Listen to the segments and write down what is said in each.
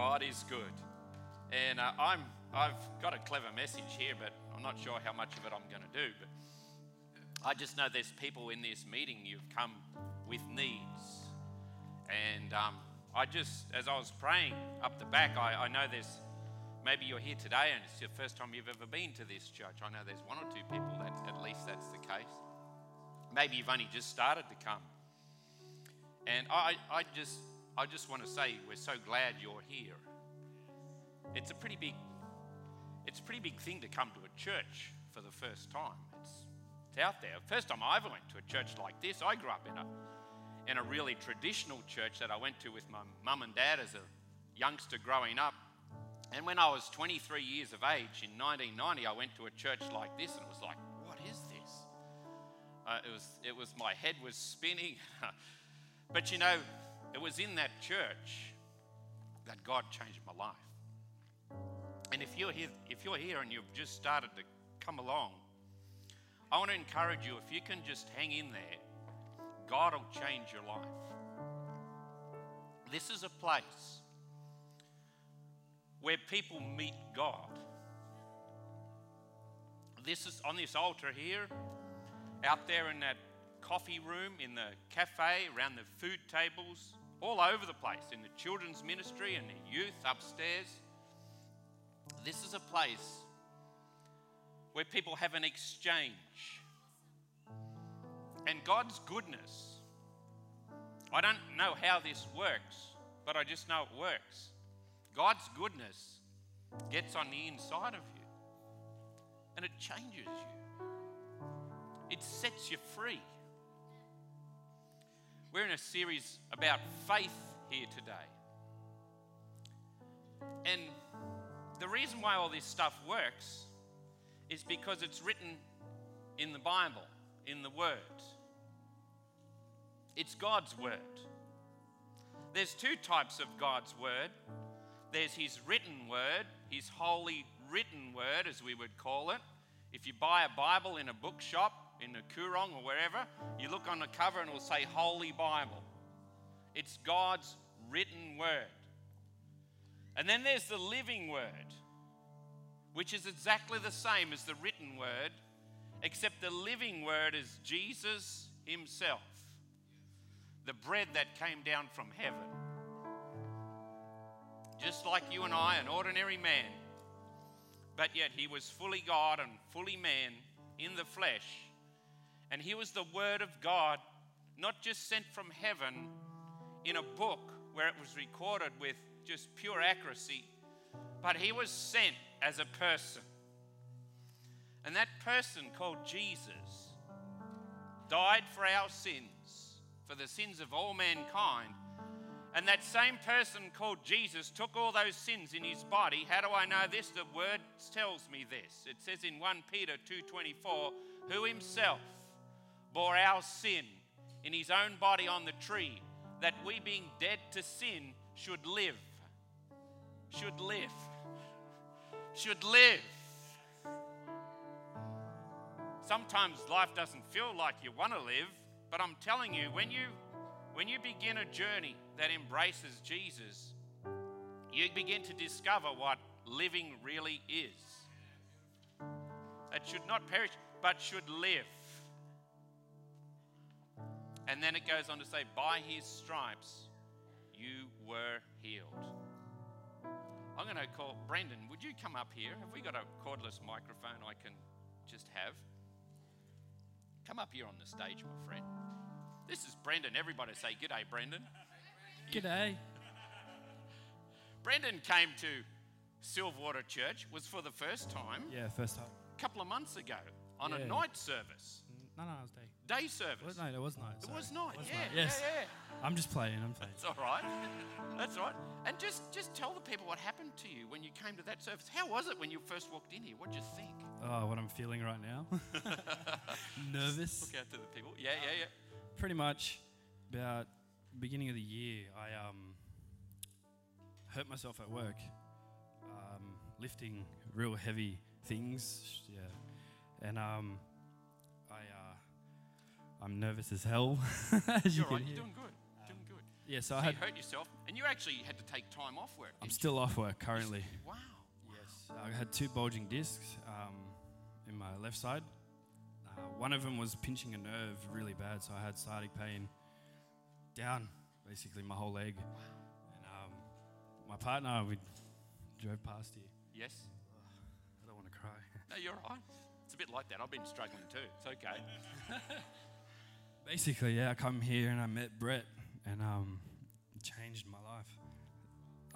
God is good. And uh, I'm, I've got a clever message here, but I'm not sure how much of it I'm going to do. But I just know there's people in this meeting, you've come with needs. And um, I just, as I was praying up the back, I, I know there's maybe you're here today and it's your first time you've ever been to this church. I know there's one or two people that at least that's the case. Maybe you've only just started to come. And I, I just I just want to say we're so glad you're here. It's a pretty big it's a pretty big thing to come to a church for the first time. It's, it's out there. First time I ever went to a church like this, I grew up in a in a really traditional church that I went to with my mum and dad as a youngster growing up. And when I was 23 years of age in 1990, I went to a church like this and it was like, what is this? Uh, it, was, it was, my head was spinning. but you know, it was in that church that God changed my life. And if you're here, if you're here and you've just started to come along, I want to encourage you if you can just hang in there, God will change your life. This is a place where people meet God. This is on this altar here, out there in that coffee room, in the cafe, around the food tables, all over the place, in the children's ministry and the youth upstairs. This is a place where people have an exchange. And God's goodness, I don't know how this works, but I just know it works. God's goodness gets on the inside of you and it changes you, it sets you free. We're in a series about faith here today. And the reason why all this stuff works is because it's written in the Bible, in the Word. It's God's Word. There's two types of God's Word there's His written Word, His holy written Word, as we would call it. If you buy a Bible in a bookshop, in the Koorong or wherever, you look on the cover and it will say Holy Bible. It's God's written word. And then there's the living word, which is exactly the same as the written word, except the living word is Jesus Himself, the bread that came down from heaven. Just like you and I, an ordinary man, but yet He was fully God and fully man in the flesh and he was the Word of God, not just sent from heaven in a book where it was recorded with just pure accuracy, but he was sent as a person. And that person called Jesus died for our sins, for the sins of all mankind. And that same person called Jesus took all those sins in his body. How do I know this? The word tells me this. It says in 1 Peter 2:24, who himself bore our sin in his own body on the tree, that we, being dead to sin, should live. Should live. Should live. Sometimes life doesn't feel like you want to live, but I'm telling you, when you when you begin a journey that embraces Jesus, you begin to discover what living really is. It should not perish, but should live. And then it goes on to say, By his stripes you were healed. I'm going to call Brendan. Would you come up here? Have we got a cordless microphone I can just have? Come up here on the stage, my friend. This is Brendan. Everybody say, G'day, Brendan. G'day. Brendan came to Silverwater Church, was for the first time. Yeah, first time. A couple of months ago on Yeah. a night service, No, no, it was day. day service. Was, no, it was night. It sorry. was night, It Was yeah, night, yeah, Yes. yeah. I'm just playing. I'm playing. That's all right. That's all right. And just just tell the people what happened to you when you came to that service. How was it when you first walked in here? What'd you think? Oh, what I'm feeling right now. Nervous. Look out to the people. Yeah, yeah, yeah. Pretty much about beginning of the year, I um, hurt myself at work, um, lifting real heavy things. Yeah, and um, I'm nervous as hell. as you You're can right. You're doing good. Doing good. Yeah, so I So had. you hurt yourself, and you actually had to take time off work. I'm still off work currently. Wow. Yes, I had two bulging discs um, in my left side. Uh, one of them was pinching a nerve really bad, so I had sciatic pain down basically my whole leg. And um, my partner, we drove past here. Yes. I don't want to cry. No, you're all right. It's a bit like that. I've been struggling too. It's okay. basically, yeah, I come here and I met Brett, and um, changed my life.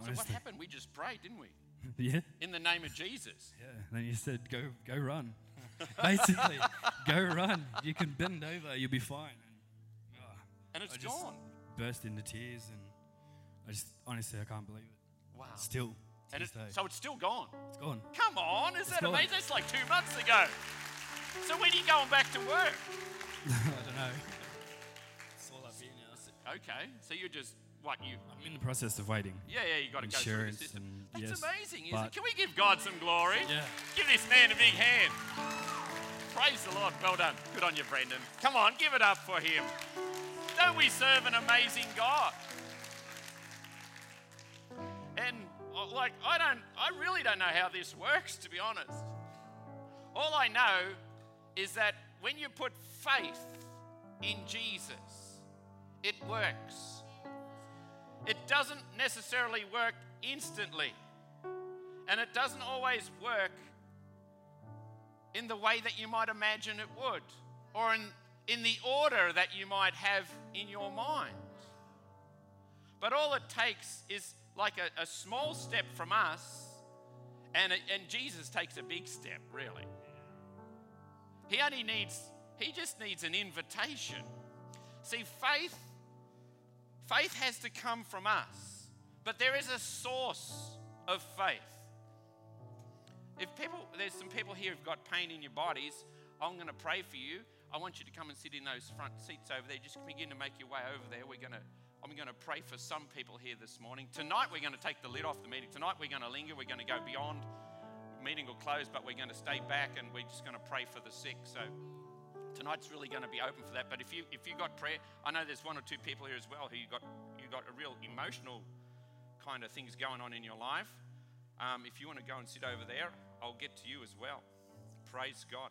So what happened? We just prayed, didn't we? Yeah, In the name of Jesus. yeah. Then you said, "Go, go run." basically, go run. You can bend over. You'll be fine. And, ah, And it's I gone. burst into tears, and I just honestly I can't believe it. Wow. Still, And it, so it's still gone. it's gone. Come on, is that gone. amazing? That's like two months ago. So when are you going back to work? Okay, so you're just what you? I'm in the process of waiting. Yeah, yeah, you got to go through the Insurance system. and- That's yes, amazing, isn't it? but- Can we give God some glory? Yeah. Give this man a big hand. Praise the Lord. Well done. Good on you, Brendan. Come on, give it up for him. Don't we serve an amazing God? And uh, like, I don't, I really don't know how this works, to be honest. All I know is that when you put faith in Jesus, it works. It doesn't necessarily work instantly, and it doesn't always work in the way that you might imagine it would, or in, in the order that you might have in your mind. But all it takes is like a, a small step from us, and, and Jesus takes a big step, really. He only needs, he just needs an invitation. See, faith, faith has to come from us, but there is a source of faith. If people, there's some people here who've got pain in your bodies, I'm going to pray for you. I want you to come and sit in those front seats over there. Just begin to make your way over there. We're going to, I'm going to pray for some people here this morning. Tonight, we're going to take the lid off the meeting. Tonight, we're going to linger. We're going to go beyond. Meeting will close, but we're going to stay back and we're just going to pray for the sick. So tonight's really going to be open for that. But if you if you got prayer, I know there's one or two people here as well who you got you got a real emotional kind of things going on in your life. Um, if you want to go and sit over there, I'll get to you as well. Praise God.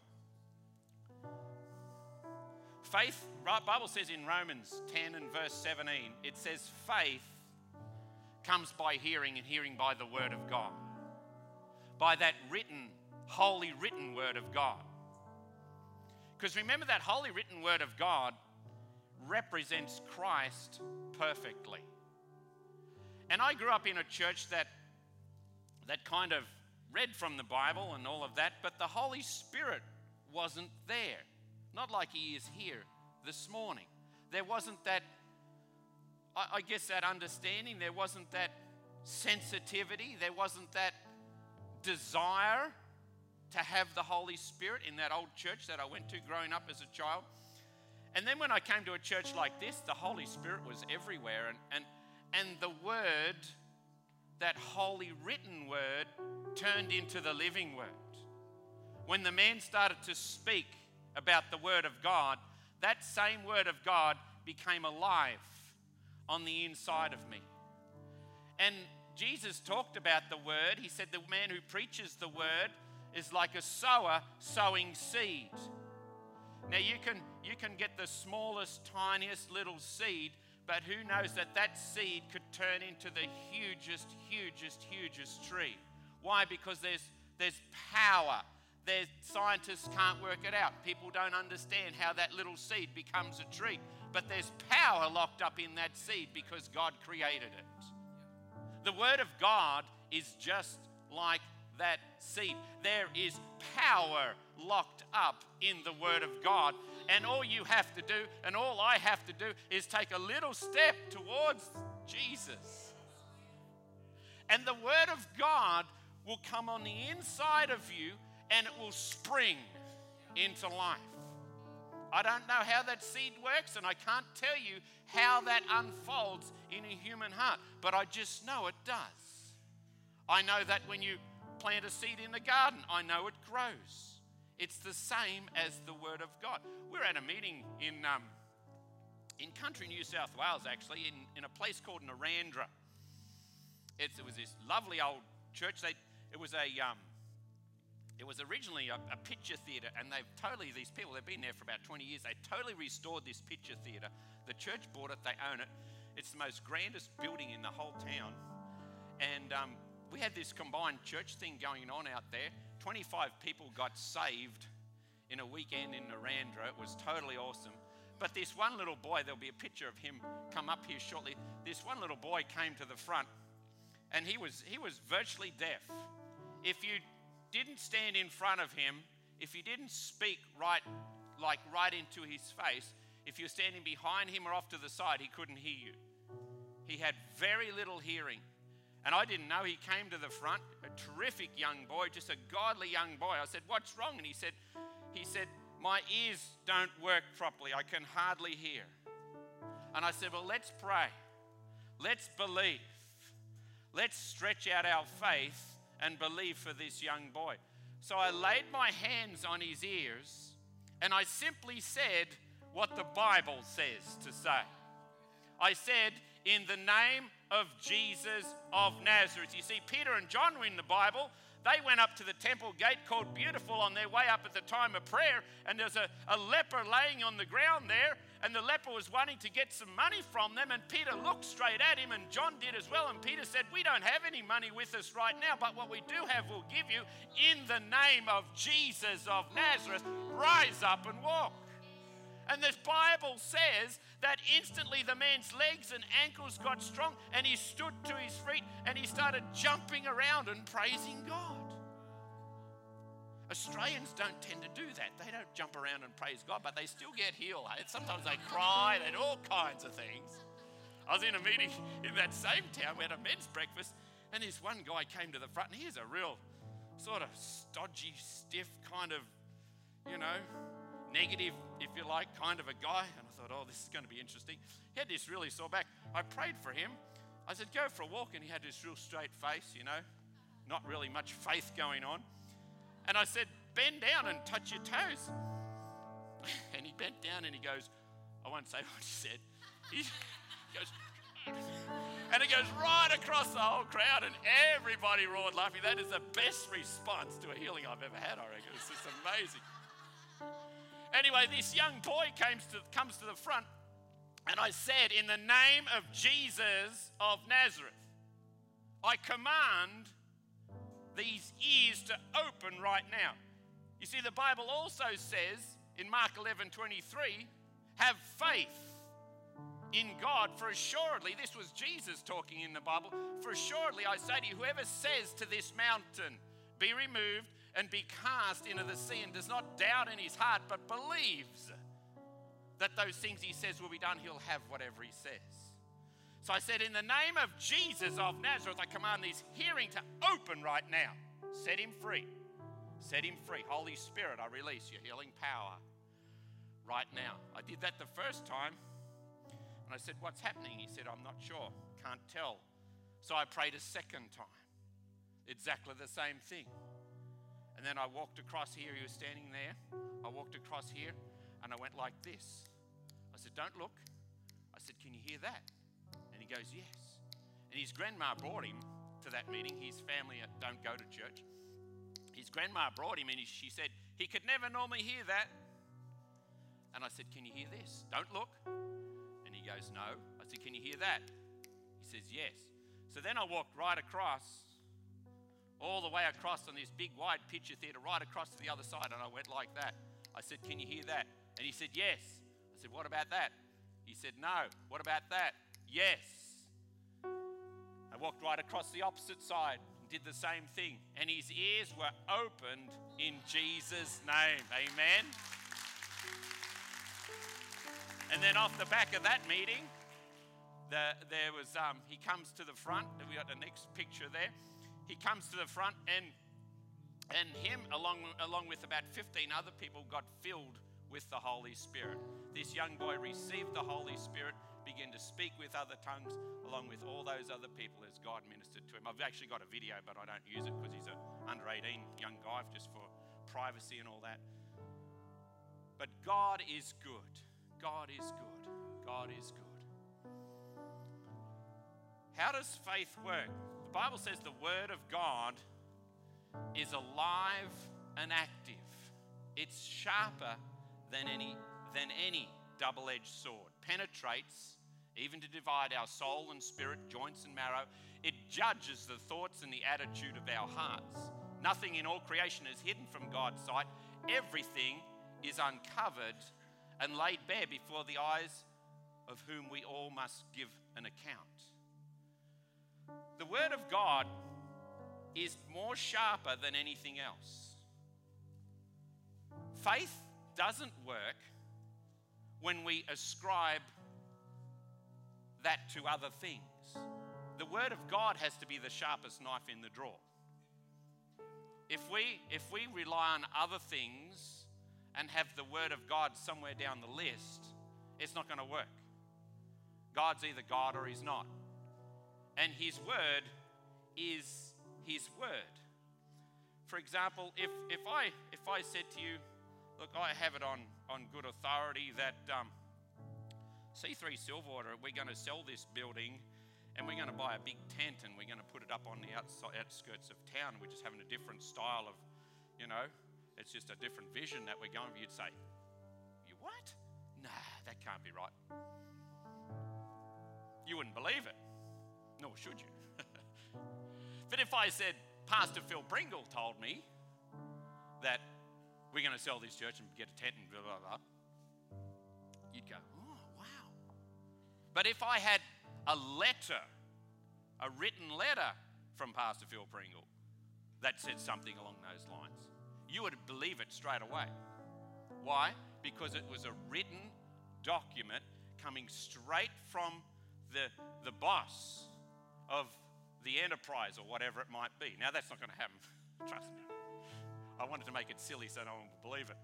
Faith, right, Bible says in Romans 10 and verse 17, it says faith comes by hearing and hearing by the word of God. By that written, holy written word of God. Because remember that holy written word of God represents Christ perfectly. And I grew up in a church that that kind of read from the Bible and all of that, but the Holy Spirit wasn't there. Not like He is here this morning. There wasn't that, I, guess, that understanding. There wasn't that sensitivity. There wasn't that desire to have the Holy Spirit in that old church that I went to growing up as a child. And then when I came to a church like this, the Holy Spirit was everywhere. And, and, and the Word, that holy written Word, turned into the living Word. When the man started to speak about the Word of God, that same Word of God became alive on the inside of me. And Jesus talked about the Word. He said, The man who preaches the Word is like a sower sowing seed. Now you can you can get the smallest, tiniest little seed, but who knows that that seed could turn into the hugest, hugest, hugest tree? Why? Because there's there's power. There's scientists can't work it out. People don't understand how that little seed becomes a tree, but there's power locked up in that seed because God created it. The Word of God is just like that seed. There is power locked up in the Word of God. And all you have to do, and all I have to do, is take a little step towards Jesus. And the Word of God will come on the inside of you and it will spring into life. I don't know how that seed works, and I can't tell you how that unfolds in a human heart, but I just know it does. I know that when you plant a seed in the garden, I know it grows. It's the same as the Word of God. We're at a meeting in, um, in country New South Wales, actually, in, in a place called Narrandera. It's, it was this lovely old church. They, it was a um, it was originally a, a, picture theatre, and they've totally, these people, they've been there for about 20 years, they totally restored this picture theatre. The church bought it, they own it. It's the most grandest building in the whole town. And um, we had this combined church thing going on out there. 25 people got saved in a weekend in Narrandera. It was totally awesome. But this one little boy, there'll be a picture of him come up here shortly. This one little boy came to the front and he was, he was virtually deaf. If you didn't stand in front of him, if you didn't speak right, like right into his face, if you're standing behind him or off to the side, he couldn't hear you. He had very little hearing. And I didn't know he came to the front, a terrific young boy, just a godly young boy. I said, What's wrong? And he said, he said, My ears don't work properly. I can hardly hear. And I said, Well, let's pray. Let's believe. Let's stretch out our faith and believe for this young boy. So I laid my hands on his ears and I simply said what the Bible says to say. I said, In the name of Jesus of Nazareth. You see, Peter and John were in the Bible. They went up to the temple gate called Beautiful on their way up at the time of prayer, and there's a, a leper laying on the ground there, and the leper was wanting to get some money from them, and Peter looked straight at him, and John did as well. And Peter said, We don't have any money with us right now, but what we do have we'll give you in the name of Jesus of Nazareth. Rise up and walk. And the Bible says that instantly the man's legs and ankles got strong and he stood to his feet and he started jumping around and praising God. Australians don't tend to do that. They don't jump around and praise God, but they still get healed. Eh? Sometimes they cry, they do all kinds of things. I was in a meeting in that same town, we had a men's breakfast, and this one guy came to the front, and he's a real sort of stodgy, stiff kind of, you know, negative, if you like, kind of a guy. And I thought, oh, this is going to be interesting. He had this really sore back. I prayed for him. I said, go for a walk. And he had this real straight face, you know, not really much faith going on. And I said, bend down and touch your toes. and he bent down and he goes, I won't say what he said. He goes, and it goes right across the whole crowd, and everybody roared laughing. That is the best response to a healing I've ever had, I reckon. It's just amazing. Anyway, this young boy comes to, comes to the front, and I said, In the name of Jesus of Nazareth, I command these ears to open right now. You see, the Bible also says in Mark 11 23, have faith in God, for assuredly, this was Jesus talking in the Bible, for assuredly I say to you, whoever says to this mountain, be removed and be cast into the sea and does not doubt in his heart, but believes that those things he says will be done, he'll have whatever he says. So I said, In the name of Jesus of Nazareth, I command this hearing to open right now. Set him free. Set him free. Holy Spirit, I release your healing power right now. I did that the first time. And I said, What's happening? He said, I'm not sure. Can't tell. So I prayed a second time. Exactly the same thing. And then I walked across here. He was standing there. I walked across here and I went like this. I said, Don't look. I said, Can you hear that? And he goes, Yes. And his grandma brought him to that meeting. His family don't go to church. His grandma brought him and she said, He could never normally hear that. And I said, Can you hear this? Don't look. And he goes, No. I said, Can you hear that? He says, Yes. So then I walked right across all the way across on this big wide picture theatre, right across to the other side, and I went like that. I said, Can you hear that? And he said, Yes. I said, What about that? He said, No. What about that? Yes. I walked right across the opposite side and did the same thing, and his ears were opened in Jesus' name. Amen. And then off the back of that meeting, the, there was um, he comes to the front. We got the next picture there he comes to the front and and him along along with about 15 other people got filled with the Holy Spirit. This young boy received the Holy Spirit, began to speak with other tongues along with all those other people as God ministered to him. I've actually got a video, but I don't use it because he's an under 18 young guy just for privacy and all that. But God is good. God is good. God is good. How does faith work? Bible says the Word of God is alive and active. It's sharper than any, than any double edged sword, penetrates even to divide our soul and spirit, joints and marrow. It judges the thoughts and the attitude of our hearts. Nothing in all creation is hidden from God's sight. Everything is uncovered and laid bare before the eyes of whom we all must give an account. The Word of God is more sharper than anything else. Faith doesn't work when we ascribe that to other things. The Word of God has to be the sharpest knife in the drawer. If we, if we rely on other things and have the Word of God somewhere down the list, it's not going to work. God's either God or He's not. And His Word is His Word. For example, if, if, I, if I said to you, look, I have it on, on good authority that um, C3 Silverwater, we're going to sell this building and we're going to buy a big tent and we're going to put it up on the outside, outskirts of town. We're just having a different style of, you know, it's just a different vision that we're going. For. You'd say, you what? Nah, that can't be right. You wouldn't believe it, nor should you. but if I said, Pastor Phil Pringle told me that we're going to sell this church and get a tent and blah, blah, blah, you'd go, oh, wow. But if I had a letter, a written letter from Pastor Phil Pringle that said something along those lines. You would believe it straight away. Why? Because it was a written document coming straight from the, the boss of the enterprise or whatever it might be. Now, that's not going to happen. Trust me. I wanted to make it silly so no one would believe it.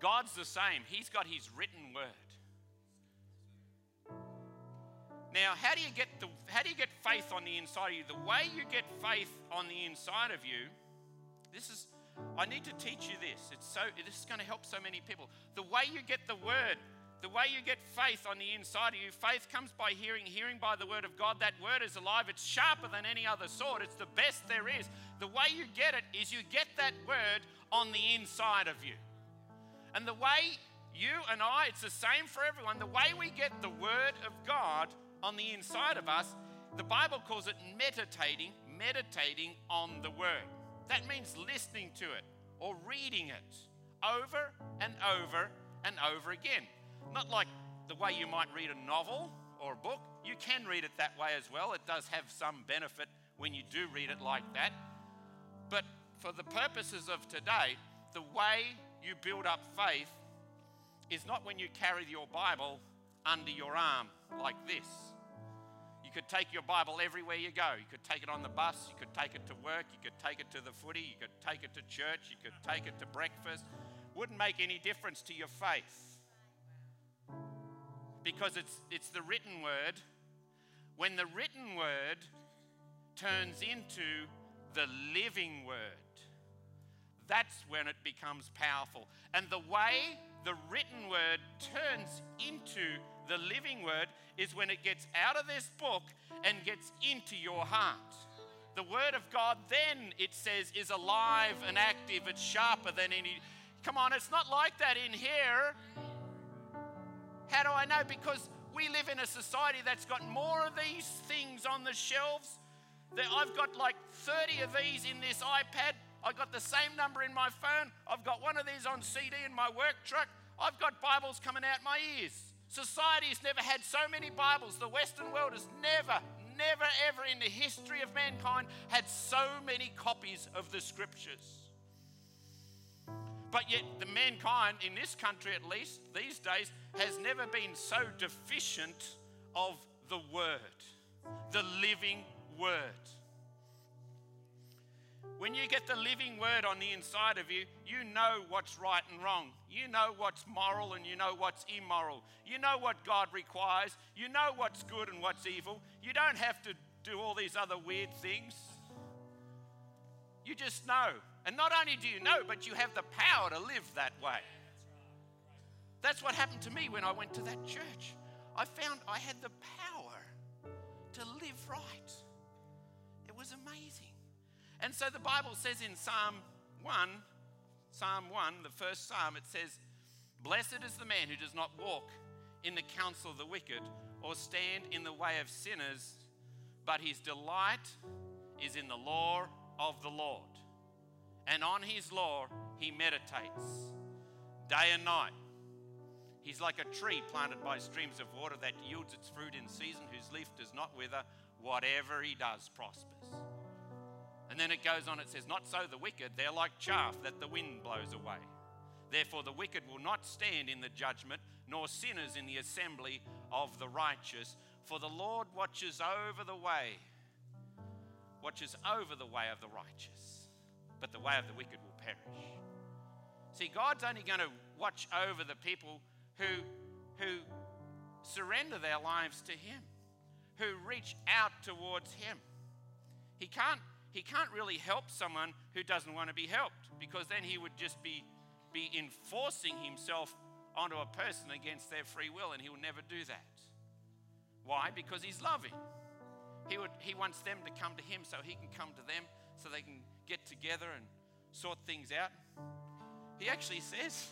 God's the same. He's got His written word. Now, how do you get the how do you get faith on the inside of you? The way you get faith on the inside of you, this is I need to teach you this. It's so this is going to help so many people. The way you get the word, the way you get faith on the inside of you, faith comes by hearing, hearing by the word of God. That word is alive. It's sharper than any other sword. It's the best there is. The way you get it is you get that word on the inside of you. And the way you and I, it's the same for everyone. The way we get the word of God on the inside of us, the Bible calls it meditating, meditating on the Word. That means listening to it or reading it over and over and over again. Not like the way you might read a novel or a book. You can read it that way as well. It does have some benefit when you do read it like that. But for the purposes of today, the way you build up faith is not when you carry your Bible under your arm like this. You could take your Bible everywhere you go. You could take it on the bus, you could take it to work, you could take it to the footy, you could take it to church, you could take it to breakfast. Wouldn't make any difference to your faith. Because it's, it's the written word. When the written word turns into the living word, that's when it becomes powerful. And the way the written word turns into the living word is when it gets out of this book and gets into your heart. The word of God, then it says, is alive and active. It's sharper than any. Come on, it's not like that in here. How do I know? Because we live in a society that's got more of these things on the shelves. That I've got like 30 of these in this iPad. I've got the same number in my phone. I've got one of these on CD in my work truck. I've got Bibles coming out my ears. Society has never had so many Bibles. The Western world has never, never, ever in the history of mankind had so many copies of the scriptures. But yet, the mankind, in this country at least, these days, has never been so deficient of the Word, the living Word. When you get the living word on the inside of you, you know what's right and wrong. You know what's moral and you know what's immoral. You know what God requires. You know what's good and what's evil. You don't have to do all these other weird things. You just know. And not only do you know, but you have the power to live that way. That's what happened to me when I went to that church. I found I had the power to live right. It was amazing. And so the Bible says in Psalm 1, Psalm 1, the first psalm, it says, Blessed is the man who does not walk in the counsel of the wicked or stand in the way of sinners, but his delight is in the law of the Lord. And on his law he meditates day and night. He's like a tree planted by streams of water that yields its fruit in season, whose leaf does not wither. Whatever he does prospers. And then it goes on, it says, Not so the wicked, they're like chaff that the wind blows away. Therefore, the wicked will not stand in the judgment, nor sinners in the assembly of the righteous. For the Lord watches over the way, watches over the way of the righteous, but the way of the wicked will perish. See, God's only going to watch over the people who, who surrender their lives to Him, who reach out towards Him. He can't, he can't really help someone who doesn't want to be helped because then he would just be, be enforcing himself onto a person against their free will, and he will never do that. Why? Because he's loving. He, would, he wants them to come to him so he can come to them so they can get together and sort things out. He actually says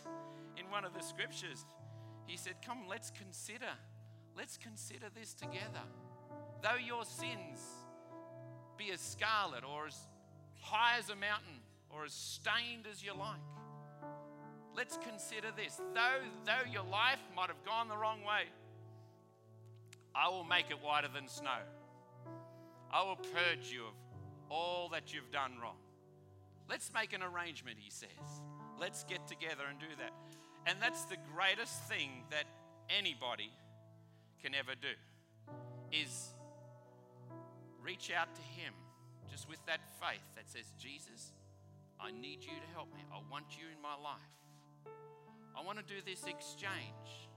in one of the scriptures, he said, Come, let's consider. Let's consider this together. Though your sins be as scarlet or as high as a mountain or as stained as you like, let's consider this. Though, though your life might have gone the wrong way, I will make it whiter than snow. I will purge you of all that you've done wrong. Let's make an arrangement, he says. Let's get together and do that. And that's the greatest thing that anybody can ever do is reach out to him just with that faith that says, Jesus, I need you to help me. I want you in my life. I want to do this exchange.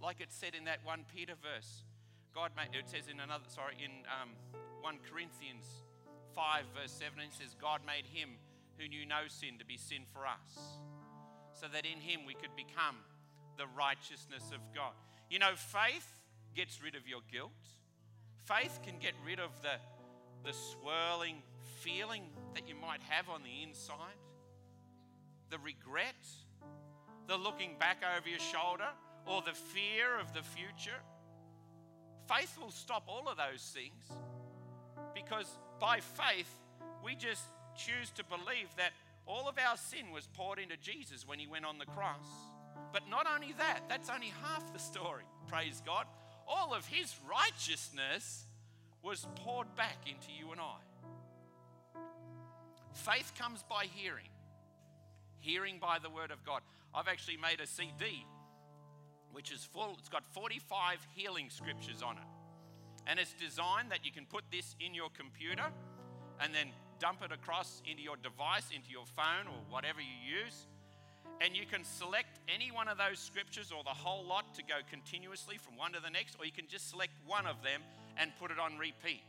Like it said in that 1 Peter verse. God made, it says in another, sorry, in um, 1 Corinthians 5, verse 17, says, God made him who knew no sin to be sin for us, so that in him we could become the righteousness of God. You know, faith gets rid of your guilt, faith can get rid of the, the swirling feeling that you might have on the inside, the regret, the looking back over your shoulder, or the fear of the future. Faith will stop all of those things because by faith, we just choose to believe that all of our sin was poured into Jesus when he went on the cross. But not only that, that's only half the story, praise God. All of his righteousness was poured back into you and I. Faith comes by hearing, hearing by the word of God. I've actually made a CD which is full, it's got 45 healing scriptures on it. And it's designed that you can put this in your computer and then dump it across into your device, into your phone, or whatever you use. And you can select any one of those scriptures or the whole lot to go continuously from one to the next, or you can just select one of them and put it on repeat.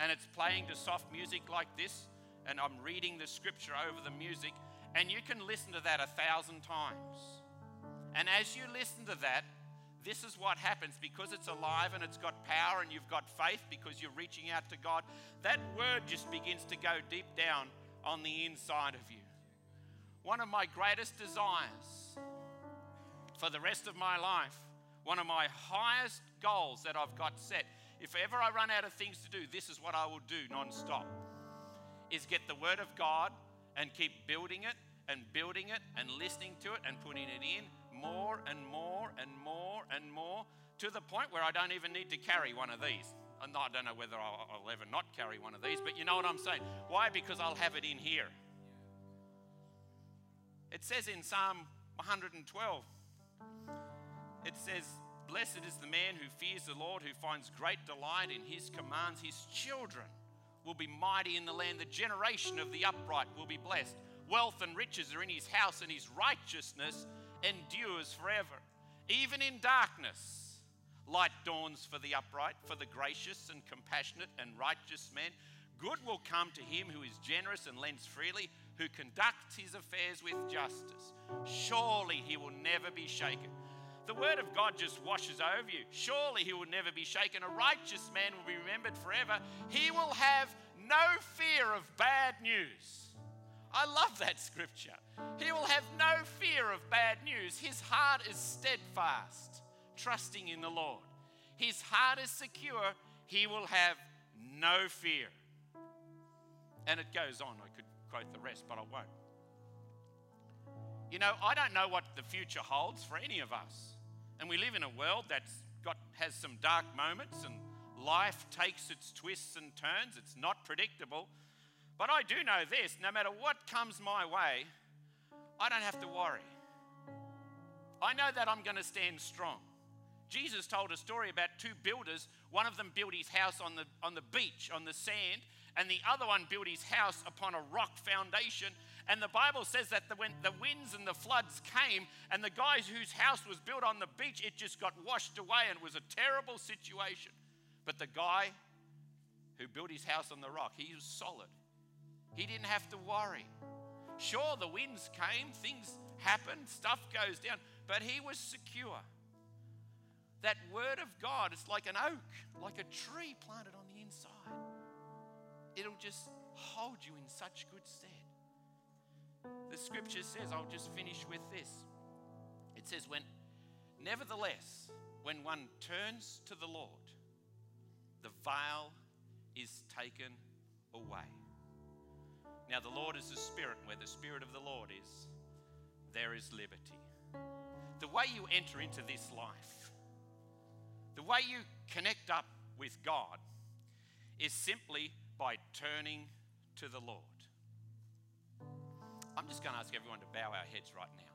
And it's playing to soft music like this, and I'm reading the scripture over the music, and you can listen to that a thousand times. And as you listen to that, this is what happens because it's alive and it's got power and you've got faith because you're reaching out to God. That word just begins to go deep down on the inside of you. One of my greatest desires for the rest of my life, one of my highest goals that I've got set, if ever I run out of things to do, this is what I will do non-stop, is get the Word of God and keep building it and building it and listening to it and putting it in more and more and more and more to the point where I don't even need to carry one of these. Uh, and I don't know whether I'll, I'll ever not carry one of these, but you know what I'm saying. Why? Because I'll have it in here. It says in Psalm 112, it says, Blessed is the man who fears the Lord, who finds great delight in his commands. His children will be mighty in the land. The generation of the upright will be blessed. Wealth and riches are in his house, and his righteousness endures forever. Even in darkness, light dawns for the upright, for the gracious and compassionate and righteous man. Good will come to him who is generous and lends freely, who conducts his affairs with justice. Surely he will never be shaken. The word of God just washes over you. Surely he will never be shaken. A righteous man will be remembered forever. He will have no fear of bad news. I love that scripture. He will have no fear of bad news. His heart is steadfast, trusting in the Lord. His heart is secure. He will have no fear. And it goes on. I could quote the rest, but I won't. You know, I don't know what the future holds for any of us. And we live in a world that's got has some dark moments and life takes its twists and turns. It's not predictable. But I do know this no matter what comes my way, I don't have to worry. I know that I'm going to stand strong. Jesus told a story about two builders. One of them built his house on the, on the beach, on the sand, and the other one built his house upon a rock foundation. And the Bible says that the, when the winds and the floods came, and the guys whose house was built on the beach, it just got washed away, and it was a terrible situation. But the guy who built his house on the rock, he was solid. He didn't have to worry. Sure, the winds came, things happened, stuff goes down, but he was secure. That word of God is like an oak, like a tree planted on the inside. It'll just hold you in such good stead. The scripture says, I'll just finish with this. It says, when nevertheless, when one turns to the Lord, the veil is taken away. Now, the Lord is the Spirit, and where the Spirit of the Lord is, there is liberty. The way you enter into this life, the way you connect up with God, is simply by turning to the Lord. I'm just going to ask everyone to bow our heads right now.